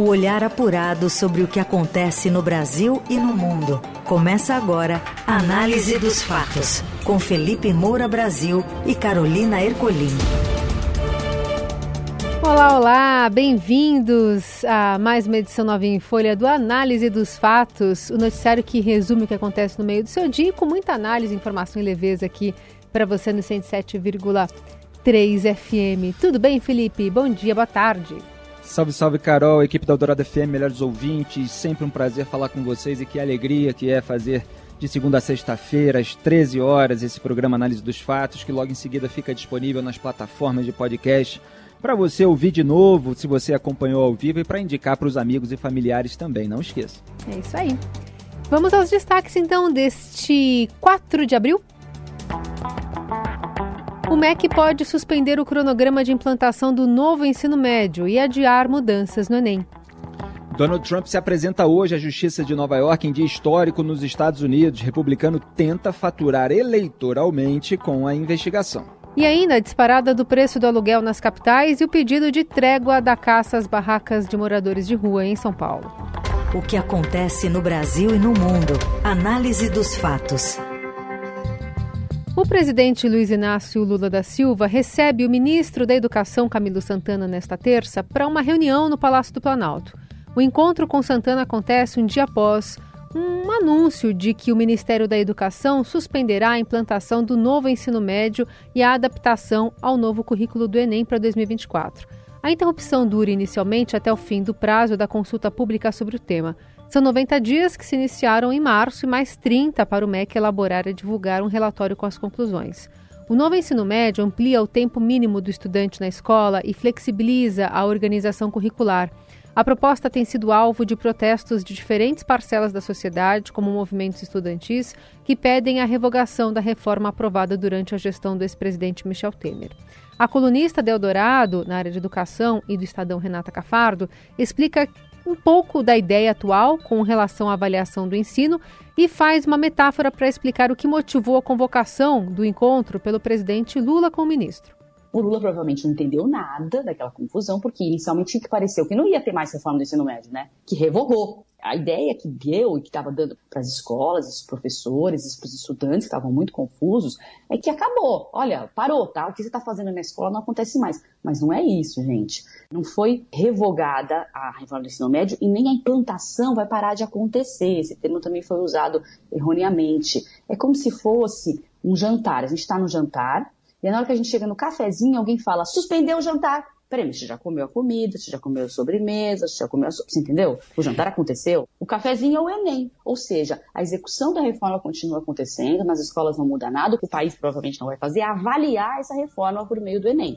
O olhar apurado sobre o que acontece no Brasil e no mundo. Começa agora a Análise dos Fatos, com Felipe Moura Brasil e Carolina Ercolim. Olá, olá, bem-vindos a mais uma edição nova em Folha do Análise dos Fatos, o noticiário que resume o que acontece no meio do seu dia, com muita análise, informação e leveza aqui para você no 107,3 FM. Tudo bem, Felipe? Bom dia, boa tarde. Salve, salve, Carol, equipe da Eldorado FM, melhores ouvintes. Sempre um prazer falar com vocês e que alegria que é fazer de segunda a sexta-feira, às 13 horas, esse programa Análise dos Fatos, que logo em seguida fica disponível nas plataformas de podcast para você ouvir de novo, se você acompanhou ao vivo, e para indicar para os amigos e familiares também, não esqueça. É isso aí. Vamos aos destaques então deste 4 de abril. MEC pode suspender o cronograma de implantação do novo ensino médio e adiar mudanças no Enem. Donald Trump se apresenta hoje à Justiça de Nova York em dia histórico nos Estados Unidos. Republicano tenta faturar eleitoralmente com a investigação. E ainda a disparada do preço do aluguel nas capitais e o pedido de trégua da caça às barracas de moradores de rua em São Paulo. O que acontece no Brasil e no mundo. Análise dos fatos. O presidente Luiz Inácio Lula da Silva recebe o ministro da Educação Camilo Santana nesta terça para uma reunião no Palácio do Planalto. O encontro com Santana acontece um dia após um anúncio de que o Ministério da Educação suspenderá a implantação do novo ensino médio e a adaptação ao novo currículo do Enem para 2024. A interrupção dura inicialmente até o fim do prazo da consulta pública sobre o tema. São 90 dias que se iniciaram em março e mais 30 para o MEC elaborar e divulgar um relatório com as conclusões. O novo ensino médio amplia o tempo mínimo do estudante na escola e flexibiliza a organização curricular. A proposta tem sido alvo de protestos de diferentes parcelas da sociedade, como movimentos estudantis, que pedem a revogação da reforma aprovada durante a gestão do ex-presidente Michel Temer. A colunista de Eldorado, na área de educação, e do Estadão Renata Cafardo, explica um pouco da ideia atual com relação à avaliação do ensino e faz uma metáfora para explicar o que motivou a convocação do encontro pelo presidente Lula com o ministro. O Lula provavelmente não entendeu nada daquela confusão, porque inicialmente que pareceu que não ia ter mais reforma do ensino médio, né? Que revogou a ideia que deu e que estava dando para as escolas, os professores, para os estudantes que estavam muito confusos, é que acabou. Olha, parou, tá? O que você está fazendo na escola não acontece mais. Mas não é isso, gente. Não foi revogada a reforma do ensino médio e nem a implantação vai parar de acontecer. Esse termo também foi usado erroneamente. É como se fosse um jantar. A gente está no jantar e na hora que a gente chega no cafezinho, alguém fala: suspendeu o jantar. Peraí, mas você já comeu a comida, você já comeu a sobremesa, você já comeu a... Você entendeu? O jantar aconteceu. O cafezinho é o Enem. Ou seja, a execução da reforma continua acontecendo, nas escolas não muda nada, o que o país provavelmente não vai fazer é avaliar essa reforma por meio do Enem.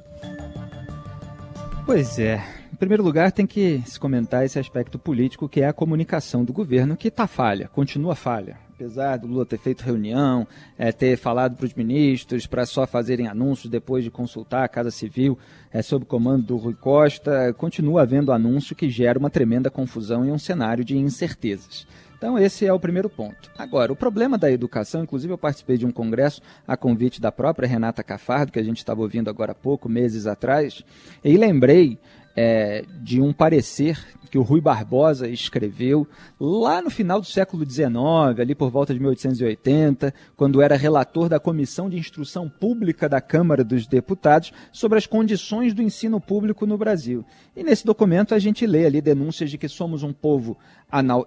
Pois é. Em primeiro lugar, tem que se comentar esse aspecto político que é a comunicação do governo, que está falha, continua falha apesar do Lula ter feito reunião, é, ter falado para os ministros para só fazerem anúncios depois de consultar a Casa Civil é, sob comando do Rui Costa, continua havendo anúncio que gera uma tremenda confusão e um cenário de incertezas. Então, esse é o primeiro ponto. Agora, o problema da educação, inclusive eu participei de um congresso a convite da própria Renata Cafardo, que a gente estava ouvindo agora há pouco, meses atrás, e lembrei é, de um parecer que o Rui Barbosa escreveu lá no final do século XIX, ali por volta de 1880, quando era relator da Comissão de Instrução Pública da Câmara dos Deputados sobre as condições do ensino público no Brasil. E nesse documento a gente lê ali denúncias de que somos um povo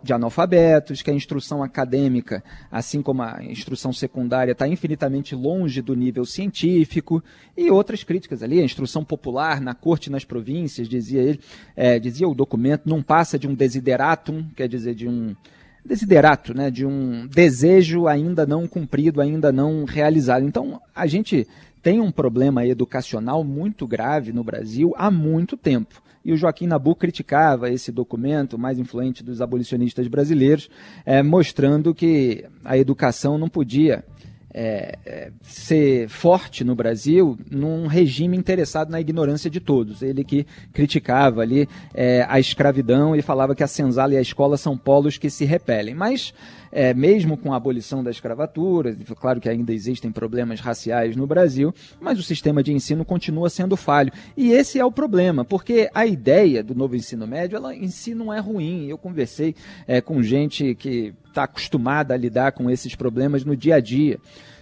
de analfabetos, que a instrução acadêmica, assim como a instrução secundária, está infinitamente longe do nível científico, e outras críticas ali, a instrução popular na corte e nas províncias, dizia ele, é, dizia o documento, não passa de um desideratum, quer dizer, de um desiderato, né, de um desejo ainda não cumprido, ainda não realizado. Então, a gente tem um problema educacional muito grave no Brasil há muito tempo. E o Joaquim Nabu criticava esse documento, mais influente dos abolicionistas brasileiros, é, mostrando que a educação não podia é, é, ser forte no Brasil num regime interessado na ignorância de todos. Ele que criticava ali é, a escravidão e falava que a senzala e a escola são polos que se repelem. Mas é, mesmo com a abolição da escravatura, claro que ainda existem problemas raciais no Brasil, mas o sistema de ensino continua sendo falho. E esse é o problema, porque a ideia do novo ensino médio, ela em si não é ruim. Eu conversei é, com gente que está acostumada a lidar com esses problemas no dia a dia.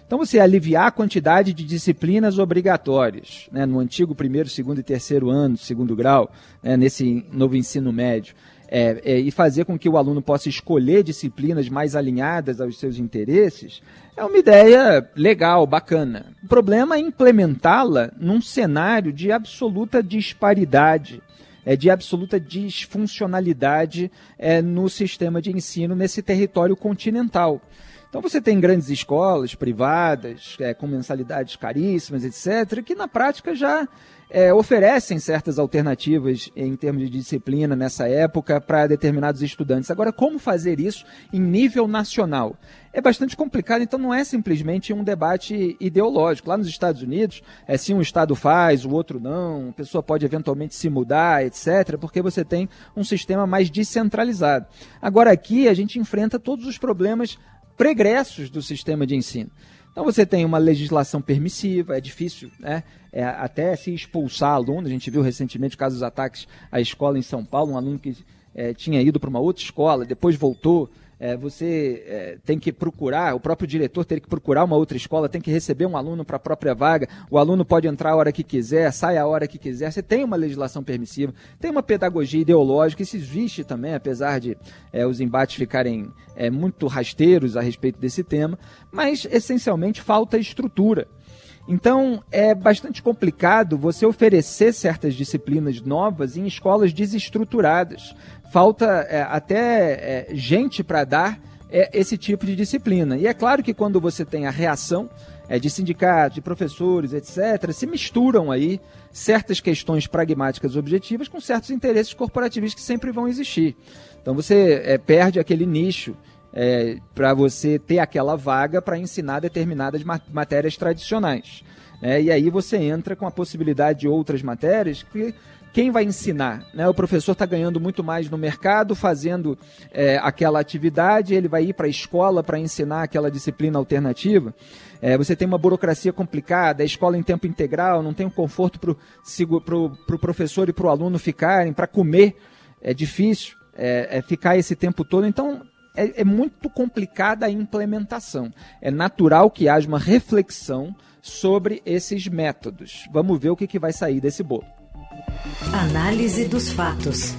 Então, você aliviar a quantidade de disciplinas obrigatórias, né, no antigo primeiro, segundo e terceiro ano, segundo grau, né, nesse novo ensino médio, é, é, e fazer com que o aluno possa escolher disciplinas mais alinhadas aos seus interesses, é uma ideia legal, bacana. O problema é implementá-la num cenário de absoluta disparidade é, de absoluta disfuncionalidade é, no sistema de ensino nesse território continental. Então você tem grandes escolas privadas, é, com mensalidades caríssimas, etc., que na prática já é, oferecem certas alternativas em termos de disciplina nessa época para determinados estudantes. Agora, como fazer isso em nível nacional? É bastante complicado, então não é simplesmente um debate ideológico. Lá nos Estados Unidos, é se um estado faz, o outro não, a pessoa pode eventualmente se mudar, etc., porque você tem um sistema mais descentralizado. Agora aqui a gente enfrenta todos os problemas pregressos do sistema de ensino. Então você tem uma legislação permissiva, é difícil né, é, até se expulsar aluno. A gente viu recentemente casos de ataques à escola em São Paulo, um aluno que é, tinha ido para uma outra escola, depois voltou, é, você é, tem que procurar, o próprio diretor tem que procurar uma outra escola, tem que receber um aluno para a própria vaga, o aluno pode entrar a hora que quiser, sai a hora que quiser. Você tem uma legislação permissiva, tem uma pedagogia ideológica, isso existe também, apesar de é, os embates ficarem é, muito rasteiros a respeito desse tema, mas essencialmente falta estrutura. Então, é bastante complicado você oferecer certas disciplinas novas em escolas desestruturadas. Falta é, até é, gente para dar é, esse tipo de disciplina. E é claro que quando você tem a reação é, de sindicatos, de professores, etc., se misturam aí certas questões pragmáticas objetivas com certos interesses corporativos que sempre vão existir. Então você é, perde aquele nicho é, para você ter aquela vaga para ensinar determinadas matérias tradicionais. É, e aí você entra com a possibilidade de outras matérias que quem vai ensinar? Né? O professor está ganhando muito mais no mercado, fazendo é, aquela atividade, ele vai ir para a escola para ensinar aquela disciplina alternativa. É, você tem uma burocracia complicada, a escola em tempo integral, não tem um conforto para o pro, pro professor e para o aluno ficarem, para comer, é difícil é, é ficar esse tempo todo. Então, é, é muito complicada a implementação. É natural que haja uma reflexão sobre esses métodos. Vamos ver o que, que vai sair desse bolo. Análise dos fatos.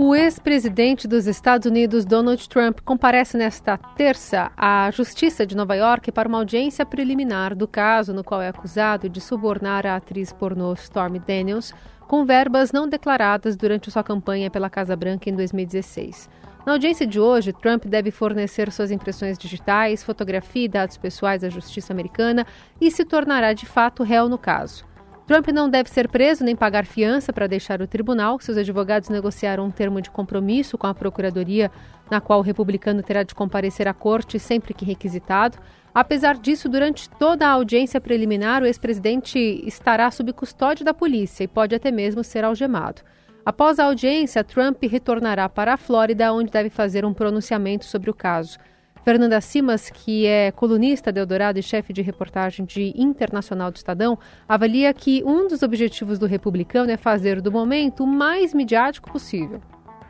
O ex-presidente dos Estados Unidos, Donald Trump, comparece nesta terça à Justiça de Nova York para uma audiência preliminar do caso no qual é acusado de subornar a atriz pornô Stormy Daniels com verbas não declaradas durante sua campanha pela Casa Branca em 2016. Na audiência de hoje, Trump deve fornecer suas impressões digitais, fotografia e dados pessoais à justiça americana e se tornará de fato réu no caso. Trump não deve ser preso nem pagar fiança para deixar o tribunal. Seus advogados negociaram um termo de compromisso com a Procuradoria, na qual o republicano terá de comparecer à corte sempre que requisitado. Apesar disso, durante toda a audiência preliminar, o ex-presidente estará sob custódia da polícia e pode até mesmo ser algemado. Após a audiência, Trump retornará para a Flórida, onde deve fazer um pronunciamento sobre o caso. Fernanda Simas, que é colunista de Eldorado e chefe de reportagem de Internacional do Estadão, avalia que um dos objetivos do republicano é fazer do momento o mais midiático possível.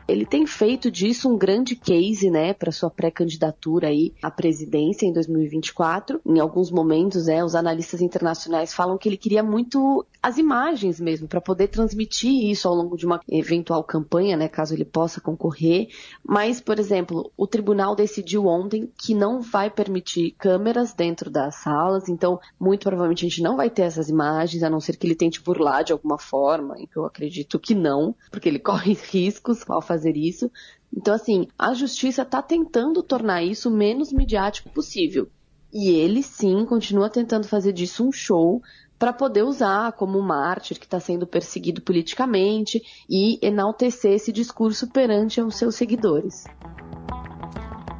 Ele tem feito disso um grande case, né, para sua pré-candidatura aí à presidência em 2024. Em alguns momentos, é, os analistas internacionais falam que ele queria muito as imagens mesmo, para poder transmitir isso ao longo de uma eventual campanha, né, caso ele possa concorrer. Mas, por exemplo, o tribunal decidiu ontem que não vai permitir câmeras dentro das salas, então muito provavelmente a gente não vai ter essas imagens, a não ser que ele tente burlar de alguma forma, e eu acredito que não, porque ele corre riscos ao fazer isso. Então, assim, a justiça está tentando tornar isso o menos midiático possível. E ele sim continua tentando fazer disso um show para poder usar como mártir que está sendo perseguido politicamente e enaltecer esse discurso perante os seus seguidores.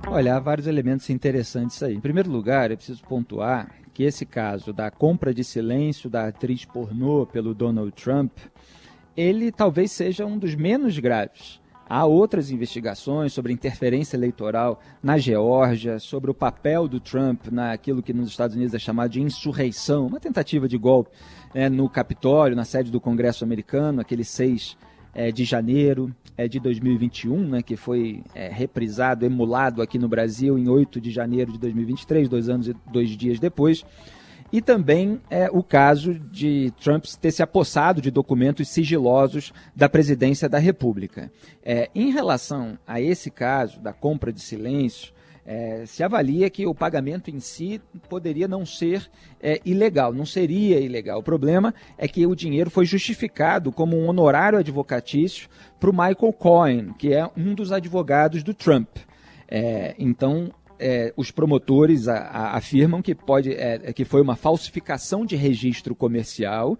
Olha, há vários elementos interessantes aí. Em primeiro lugar, é preciso pontuar que esse caso da compra de silêncio da atriz pornô pelo Donald Trump, ele talvez seja um dos menos graves. Há outras investigações sobre interferência eleitoral na Geórgia, sobre o papel do Trump naquilo que nos Estados Unidos é chamado de insurreição, uma tentativa de golpe é, no Capitólio, na sede do Congresso americano, aquele 6 é, de janeiro é, de 2021, né, que foi é, reprisado, emulado aqui no Brasil em 8 de janeiro de 2023, dois anos e dois dias depois. E também é, o caso de Trump ter se apossado de documentos sigilosos da presidência da República. É, em relação a esse caso da compra de silêncio, é, se avalia que o pagamento em si poderia não ser é, ilegal, não seria ilegal. O problema é que o dinheiro foi justificado como um honorário advocatício para o Michael Cohen, que é um dos advogados do Trump. É, então, é, os promotores a, a, afirmam que, pode, é, que foi uma falsificação de registro comercial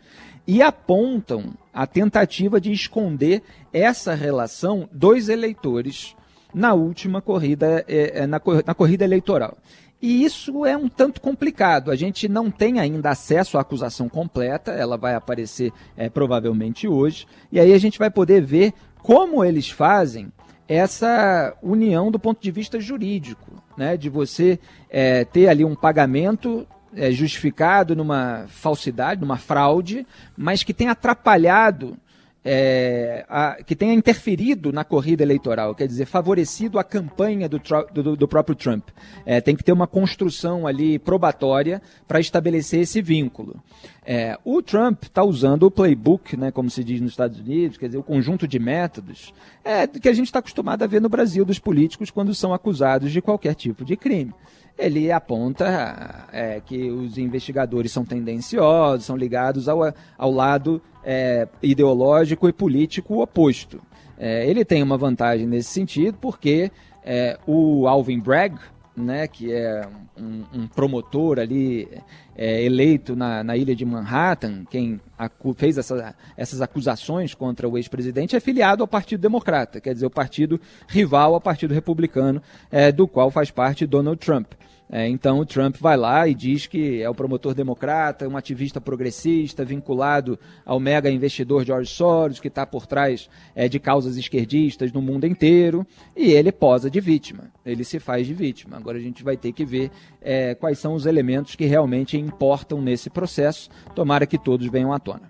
e apontam a tentativa de esconder essa relação dos eleitores na última corrida, é, é, na, na corrida eleitoral. E isso é um tanto complicado. A gente não tem ainda acesso à acusação completa, ela vai aparecer é, provavelmente hoje, e aí a gente vai poder ver como eles fazem essa união do ponto de vista jurídico, né? de você é, ter ali um pagamento é, justificado numa falsidade, numa fraude, mas que tem atrapalhado é, a, que tenha interferido na corrida eleitoral, quer dizer, favorecido a campanha do, do, do próprio Trump. É, tem que ter uma construção ali probatória para estabelecer esse vínculo. É, o Trump está usando o playbook, né, como se diz nos Estados Unidos, quer dizer, o conjunto de métodos é, que a gente está acostumado a ver no Brasil dos políticos quando são acusados de qualquer tipo de crime ele aponta é, que os investigadores são tendenciosos, são ligados ao, ao lado é, ideológico e político oposto. É, ele tem uma vantagem nesse sentido, porque é, o Alvin Bragg, né, que é um, um promotor ali é, eleito na, na, ilha de Manhattan, quem acu fez essa, essas acusações contra o ex-presidente, é filiado ao Partido Democrata, quer dizer, o partido rival ao Partido Republicano, é, do qual faz parte Donald Trump. É, então o Trump vai lá e diz que é o promotor democrata, um ativista progressista, vinculado ao mega investidor George Soros, que está por trás é, de causas esquerdistas no mundo inteiro, e ele posa de vítima, ele se faz de vítima. Agora a gente vai ter que ver é, quais são os elementos que realmente importam nesse processo, tomara que todos venham à tona.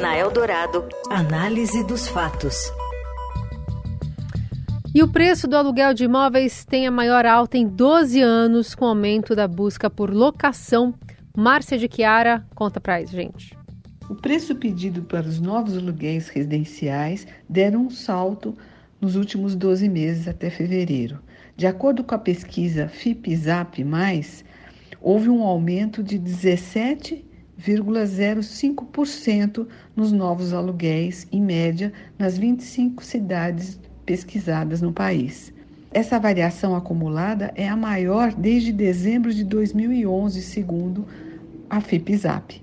Na Eldorado, análise dos fatos. E o preço do aluguel de imóveis tem a maior alta em 12 anos, com aumento da busca por locação. Márcia de Chiara conta pra gente. O preço pedido para os novos aluguéis residenciais deram um salto nos últimos 12 meses até fevereiro. De acordo com a pesquisa FIP-ZAP+, houve um aumento de 17,05% nos novos aluguéis, em média, nas 25 cidades pesquisadas no país. Essa variação acumulada é a maior desde dezembro de 2011, segundo a FIPZAP.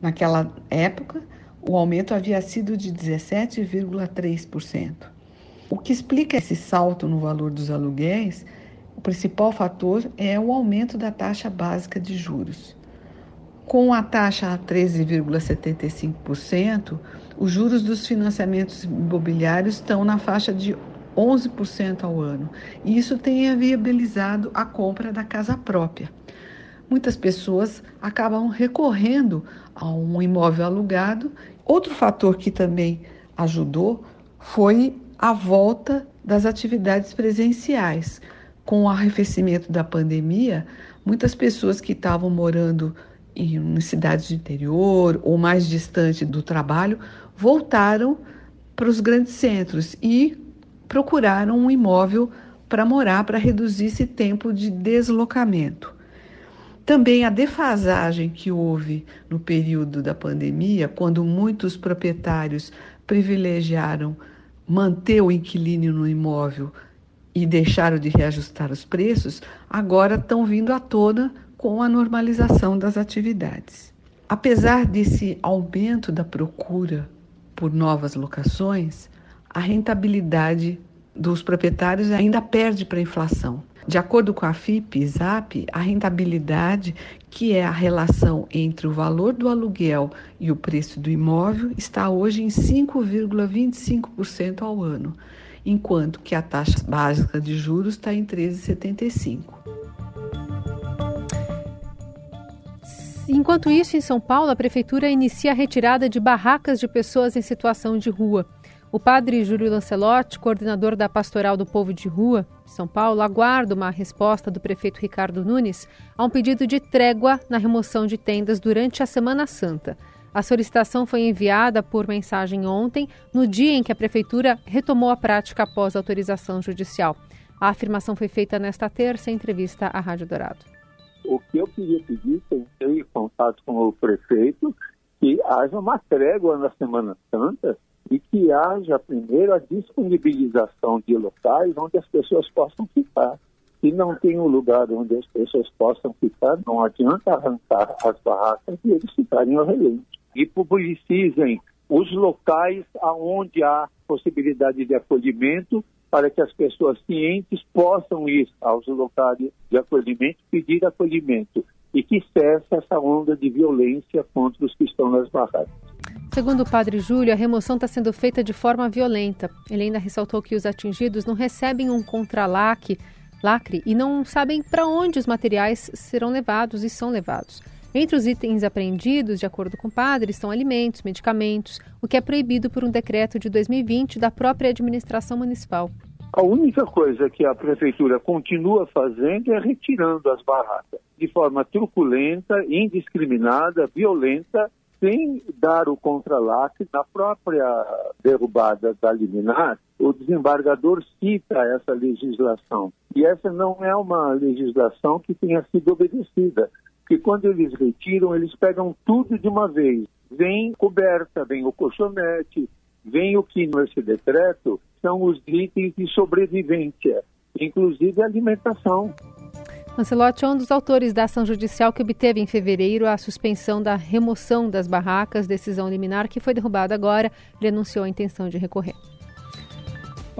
Naquela época, o aumento havia sido de 17,3%. O que explica esse salto no valor dos aluguéis, o principal fator é o aumento da taxa básica de juros. Com a taxa a 13,75%, os juros dos financiamentos imobiliários estão na faixa de 11% ao ano. E isso tem viabilizado a compra da casa própria. Muitas pessoas acabam recorrendo a um imóvel alugado. Outro fator que também ajudou foi a volta das atividades presenciais. Com o arrefecimento da pandemia, muitas pessoas que estavam morando em cidades de interior ou mais distante do trabalho voltaram para os grandes centros e procuraram um imóvel para morar para reduzir esse tempo de deslocamento. Também a defasagem que houve no período da pandemia, quando muitos proprietários privilegiaram manter o inquilínio no imóvel e deixaram de reajustar os preços, agora estão vindo à tona com a normalização das atividades. Apesar desse aumento da procura por novas locações, a rentabilidade dos proprietários ainda perde para a inflação. De acordo com a FIP ZAP, a rentabilidade, que é a relação entre o valor do aluguel e o preço do imóvel, está hoje em 5,25% ao ano, enquanto que a taxa básica de juros está em 13,75%. Enquanto isso, em São Paulo, a prefeitura inicia a retirada de barracas de pessoas em situação de rua. O padre Júlio Lancelotti, coordenador da Pastoral do Povo de Rua, São Paulo, aguarda uma resposta do prefeito Ricardo Nunes a um pedido de trégua na remoção de tendas durante a Semana Santa. A solicitação foi enviada por mensagem ontem, no dia em que a prefeitura retomou a prática após autorização judicial. A afirmação foi feita nesta terça em entrevista à Rádio Dourado. O que eu queria pedir, em contato com o prefeito, que haja uma trégua na Semana Santa e que haja primeiro a disponibilização de locais onde as pessoas possam ficar. Se não tem um lugar onde as pessoas possam ficar, não adianta arrancar as barracas e eles ficarem ao relento. E publicizem os locais aonde há possibilidade de acolhimento para que as pessoas cientes possam ir aos locais de acolhimento, pedir acolhimento e que cesse essa onda de violência contra os que estão nas barracas. Segundo o padre Júlio, a remoção está sendo feita de forma violenta. Ele ainda ressaltou que os atingidos não recebem um contralaque lacre e não sabem para onde os materiais serão levados e são levados. Entre os itens apreendidos, de acordo com o padre, estão alimentos, medicamentos, o que é proibido por um decreto de 2020 da própria administração municipal. A única coisa que a prefeitura continua fazendo é retirando as barracas de forma truculenta, indiscriminada, violenta sem dar o contralaque na própria derrubada da liminar, o desembargador cita essa legislação. E essa não é uma legislação que tenha sido obedecida, porque quando eles retiram, eles pegam tudo de uma vez. Vem coberta, vem o colchonete, vem o que nesse decreto são os itens de sobrevivência, inclusive alimentação. Lancelotti é um dos autores da ação judicial que obteve em fevereiro a suspensão da remoção das barracas, decisão liminar que foi derrubada agora. Ele anunciou a intenção de recorrer.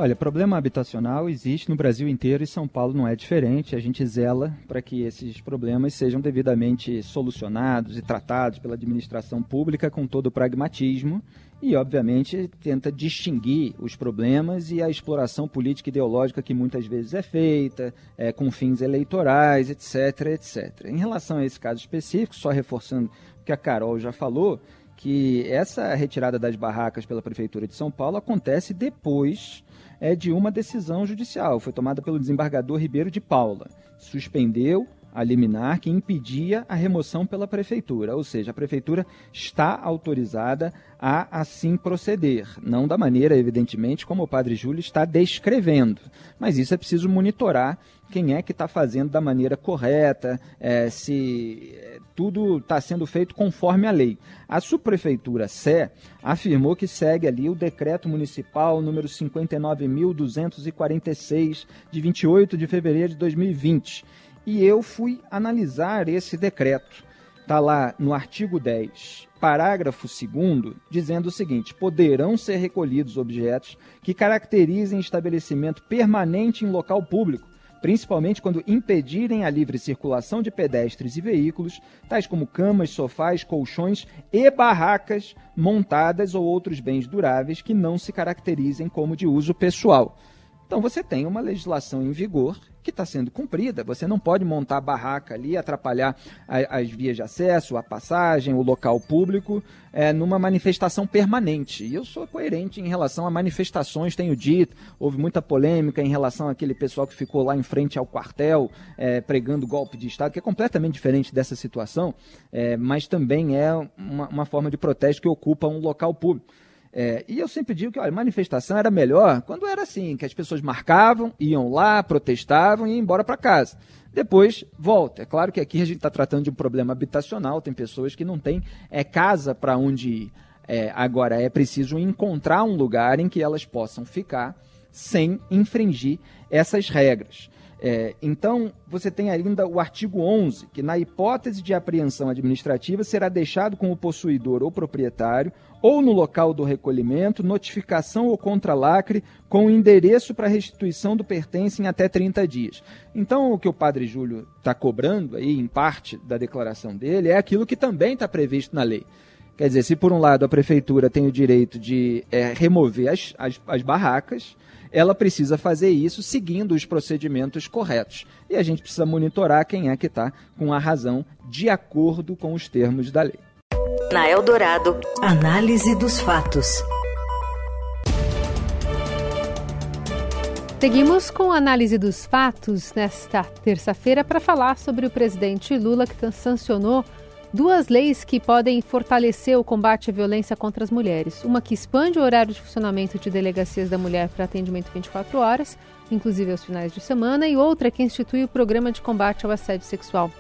Olha, problema habitacional existe no Brasil inteiro e São Paulo não é diferente. A gente zela para que esses problemas sejam devidamente solucionados e tratados pela administração pública com todo o pragmatismo e, obviamente, tenta distinguir os problemas e a exploração política e ideológica que muitas vezes é feita, é, com fins eleitorais, etc, etc. Em relação a esse caso específico, só reforçando o que a Carol já falou, que essa retirada das barracas pela Prefeitura de São Paulo acontece depois é, de uma decisão judicial. Foi tomada pelo desembargador Ribeiro de Paula. Suspendeu a liminar que impedia a remoção pela prefeitura, ou seja, a prefeitura está autorizada a assim proceder, não da maneira, evidentemente, como o padre Júlio está descrevendo, mas isso é preciso monitorar quem é que está fazendo da maneira correta, é, se é, tudo está sendo feito conforme a lei. A subprefeitura Sé afirmou que segue ali o decreto municipal número 59.246 de 28 de fevereiro de 2020 e eu fui analisar esse decreto. Está lá no artigo 10, parágrafo 2, dizendo o seguinte: poderão ser recolhidos objetos que caracterizem estabelecimento permanente em local público, principalmente quando impedirem a livre circulação de pedestres e veículos, tais como camas, sofás, colchões e barracas montadas ou outros bens duráveis que não se caracterizem como de uso pessoal. Então você tem uma legislação em vigor que está sendo cumprida. Você não pode montar barraca ali, atrapalhar a, as vias de acesso, a passagem, o local público, é, numa manifestação permanente. E eu sou coerente em relação a manifestações, tenho dito. Houve muita polêmica em relação àquele pessoal que ficou lá em frente ao quartel é, pregando golpe de Estado, que é completamente diferente dessa situação, é, mas também é uma, uma forma de protesto que ocupa um local público. É, e eu sempre digo que a manifestação era melhor quando era assim, que as pessoas marcavam, iam lá, protestavam e iam embora para casa. Depois volta. É claro que aqui a gente está tratando de um problema habitacional, tem pessoas que não têm é, casa para onde ir. É, agora é preciso encontrar um lugar em que elas possam ficar sem infringir essas regras. É, então, você tem ainda o artigo 11, que na hipótese de apreensão administrativa será deixado com o possuidor ou proprietário, ou no local do recolhimento, notificação ou contralacre com o endereço para restituição do pertence em até 30 dias. Então, o que o padre Júlio está cobrando aí, em parte da declaração dele, é aquilo que também está previsto na lei. Quer dizer, se por um lado a prefeitura tem o direito de é, remover as, as, as barracas, ela precisa fazer isso seguindo os procedimentos corretos. E a gente precisa monitorar quem é que está com a razão de acordo com os termos da lei. Na Eldorado, análise dos fatos. Seguimos com a análise dos fatos nesta terça-feira para falar sobre o presidente Lula que sancionou duas leis que podem fortalecer o combate à violência contra as mulheres. Uma que expande o horário de funcionamento de delegacias da mulher para atendimento 24 horas, inclusive aos finais de semana, e outra que institui o programa de combate ao assédio sexual.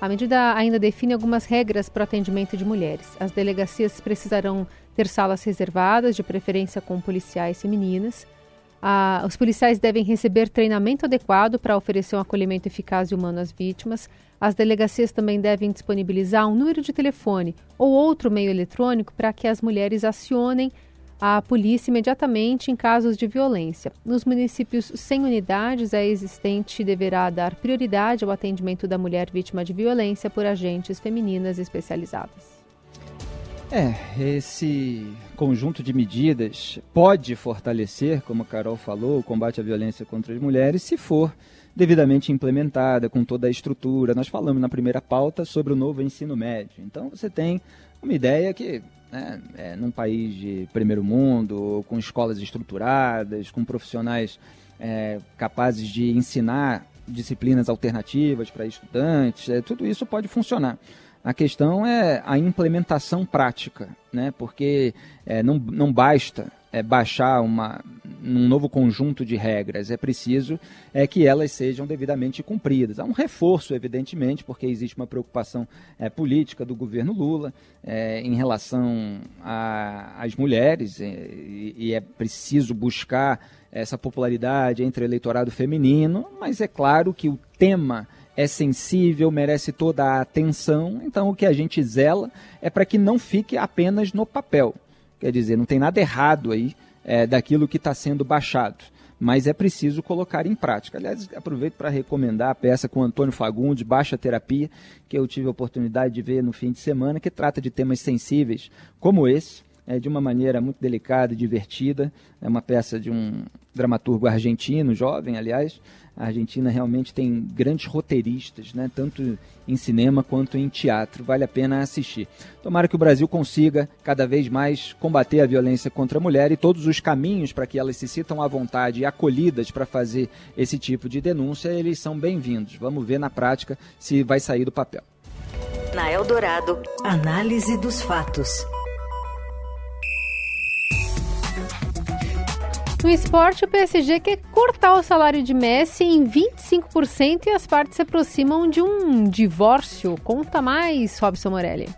A medida ainda define algumas regras para o atendimento de mulheres. As delegacias precisarão ter salas reservadas, de preferência com policiais femininas. Os policiais devem receber treinamento adequado para oferecer um acolhimento eficaz e humano às vítimas. As delegacias também devem disponibilizar um número de telefone ou outro meio eletrônico para que as mulheres acionem a polícia imediatamente em casos de violência. Nos municípios sem unidades, a existente deverá dar prioridade ao atendimento da mulher vítima de violência por agentes femininas especializadas. É, esse conjunto de medidas pode fortalecer, como a Carol falou, o combate à violência contra as mulheres, se for devidamente implementada, com toda a estrutura. Nós falamos na primeira pauta sobre o novo ensino médio. Então você tem uma ideia que, né, é, num país de primeiro mundo, com escolas estruturadas, com profissionais é, capazes de ensinar disciplinas alternativas para estudantes, é, tudo isso pode funcionar. A questão é a implementação prática, né? porque é, não, não basta é, baixar uma, um novo conjunto de regras, é preciso é, que elas sejam devidamente cumpridas. Há um reforço, evidentemente, porque existe uma preocupação é, política do governo Lula é, em relação às mulheres, é, e, e é preciso buscar essa popularidade entre o eleitorado feminino, mas é claro que o tema é sensível, merece toda a atenção. Então, o que a gente zela é para que não fique apenas no papel. Quer dizer, não tem nada errado aí é, daquilo que está sendo baixado, mas é preciso colocar em prática. Aliás, aproveito para recomendar a peça com Antônio Fagundes, Baixa Terapia, que eu tive a oportunidade de ver no fim de semana, que trata de temas sensíveis como esse. É, de uma maneira muito delicada e divertida. É uma peça de um dramaturgo argentino, jovem, aliás, a Argentina realmente tem grandes roteiristas, né, tanto em cinema quanto em teatro. Vale a pena assistir. Tomara que o Brasil consiga cada vez mais combater a violência contra a mulher e todos os caminhos para que elas se sintam à vontade e acolhidas para fazer esse tipo de denúncia, eles são bem-vindos. Vamos ver na prática se vai sair do papel. Na Eldorado, análise dos fatos. No esporte, o PSG quer cortar o salário de Messi em 25% e as partes se aproximam de um divórcio. Conta mais, Robson Morelli.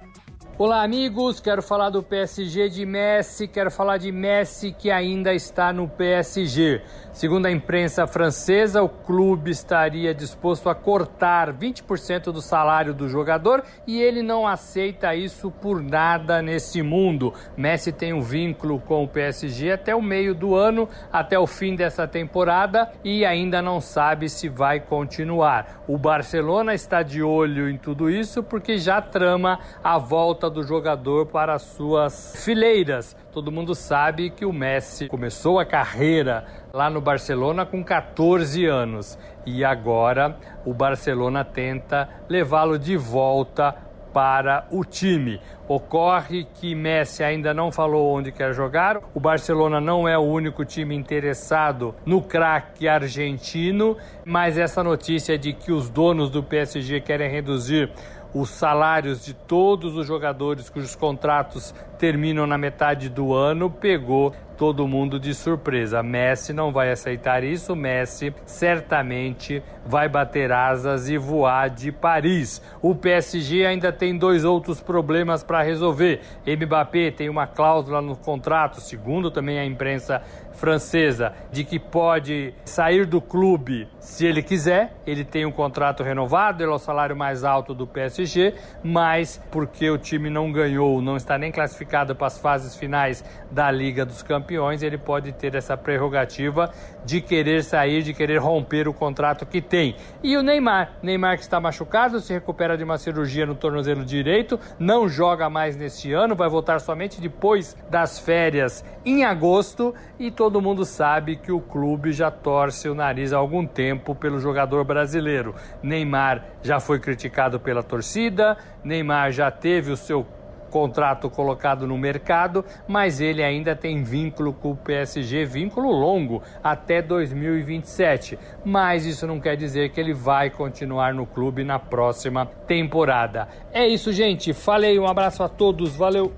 Olá, amigos. Quero falar do PSG de Messi. Quero falar de Messi que ainda está no PSG. Segundo a imprensa francesa, o clube estaria disposto a cortar 20% do salário do jogador e ele não aceita isso por nada nesse mundo. Messi tem um vínculo com o PSG até o meio do ano, até o fim dessa temporada e ainda não sabe se vai continuar. O Barcelona está de olho em tudo isso porque já trama a volta volta do jogador para suas fileiras. Todo mundo sabe que o Messi começou a carreira lá no Barcelona com 14 anos e agora o Barcelona tenta levá-lo de volta para o time. Ocorre que Messi ainda não falou onde quer jogar. O Barcelona não é o único time interessado no craque argentino, mas essa notícia de que os donos do PSG querem reduzir os salários de todos os jogadores cujos contratos terminam na metade do ano pegou todo mundo de surpresa. Messi não vai aceitar isso. Messi certamente vai bater asas e voar de Paris. O PSG ainda tem dois outros problemas para resolver. Mbappé tem uma cláusula no contrato, segundo também a imprensa francesa de que pode sair do clube se ele quiser. Ele tem um contrato renovado, ele é o salário mais alto do PSG, mas porque o time não ganhou, não está nem classificado para as fases finais da Liga dos Campeões, ele pode ter essa prerrogativa de querer sair, de querer romper o contrato que tem. E o Neymar, Neymar que está machucado, se recupera de uma cirurgia no tornozelo direito, não joga mais neste ano, vai voltar somente depois das férias em agosto e todo mundo sabe que o clube já torce o nariz há algum tempo pelo jogador brasileiro. Neymar já foi criticado pela torcida, Neymar já teve o seu contrato colocado no mercado, mas ele ainda tem vínculo com o PSG, vínculo longo até 2027. Mas isso não quer dizer que ele vai continuar no clube na próxima temporada. É isso, gente. Falei, um abraço a todos, valeu.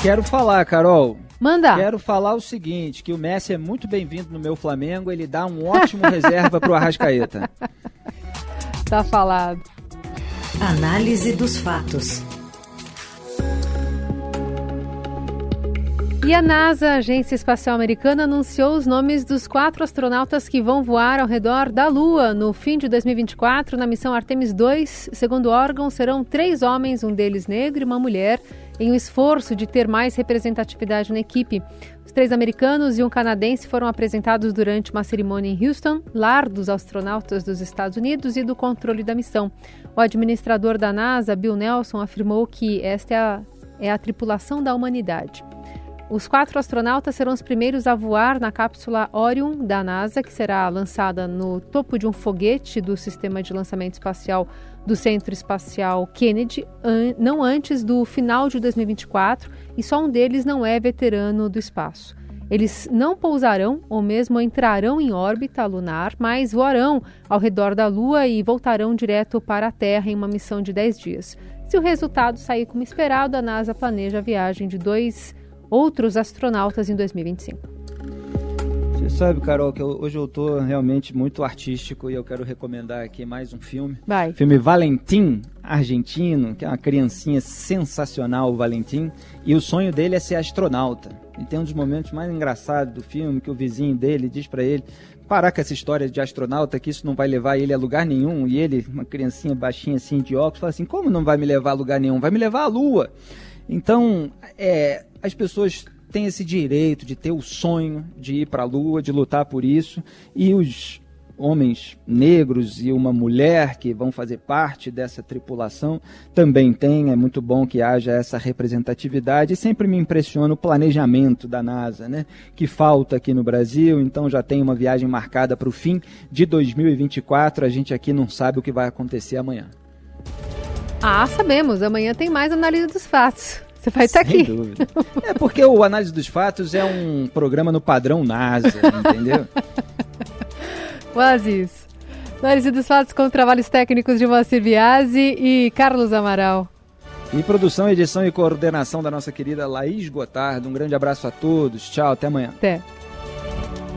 Quero falar, Carol. Manda. Quero falar o seguinte, que o Messi é muito bem-vindo no meu Flamengo, ele dá um ótimo reserva pro Arrascaeta. Tá falado. Análise dos fatos. E a NASA, a Agência Espacial Americana, anunciou os nomes dos quatro astronautas que vão voar ao redor da Lua no fim de 2024 na missão Artemis 2. Segundo o órgão, serão três homens, um deles negro e uma mulher, em um esforço de ter mais representatividade na equipe. Os três americanos e um canadense foram apresentados durante uma cerimônia em Houston, lar dos astronautas dos Estados Unidos e do controle da missão. O administrador da NASA, Bill Nelson, afirmou que esta é a, é a tripulação da humanidade. Os quatro astronautas serão os primeiros a voar na cápsula Orion da NASA, que será lançada no topo de um foguete do sistema de lançamento espacial do Centro Espacial Kennedy, an não antes do final de 2024, e só um deles não é veterano do espaço. Eles não pousarão ou mesmo entrarão em órbita lunar, mas voarão ao redor da Lua e voltarão direto para a Terra em uma missão de 10 dias. Se o resultado sair como esperado, a NASA planeja a viagem de dois outros astronautas em 2025. Você sabe, Carol, que eu, hoje eu estou realmente muito artístico e eu quero recomendar aqui mais um filme. Vai. Filme Valentim, argentino, que é uma criancinha sensacional, o Valentim, e o sonho dele é ser astronauta. E tem um dos momentos mais engraçados do filme que o vizinho dele diz para ele parar com essa história de astronauta, que isso não vai levar ele a lugar nenhum. E ele, uma criancinha baixinha assim de óculos, fala assim: como não vai me levar a lugar nenhum? Vai me levar à Lua. Então, é, as pessoas têm esse direito de ter o sonho de ir para a Lua, de lutar por isso, e os homens negros e uma mulher que vão fazer parte dessa tripulação também tem. É muito bom que haja essa representatividade. E sempre me impressiona o planejamento da NASA, né? Que falta aqui no Brasil. Então já tem uma viagem marcada para o fim de 2024. A gente aqui não sabe o que vai acontecer amanhã. Ah, sabemos. Amanhã tem mais análise dos fatos. Você vai estar aqui. Dúvida. É porque o Análise dos Fatos é um programa no padrão NASA, entendeu? Quase isso. Análise dos Fatos com trabalhos técnicos de Moacir Biasi e Carlos Amaral. E produção, edição e coordenação da nossa querida Laís Gotardo. Um grande abraço a todos. Tchau, até amanhã. Até.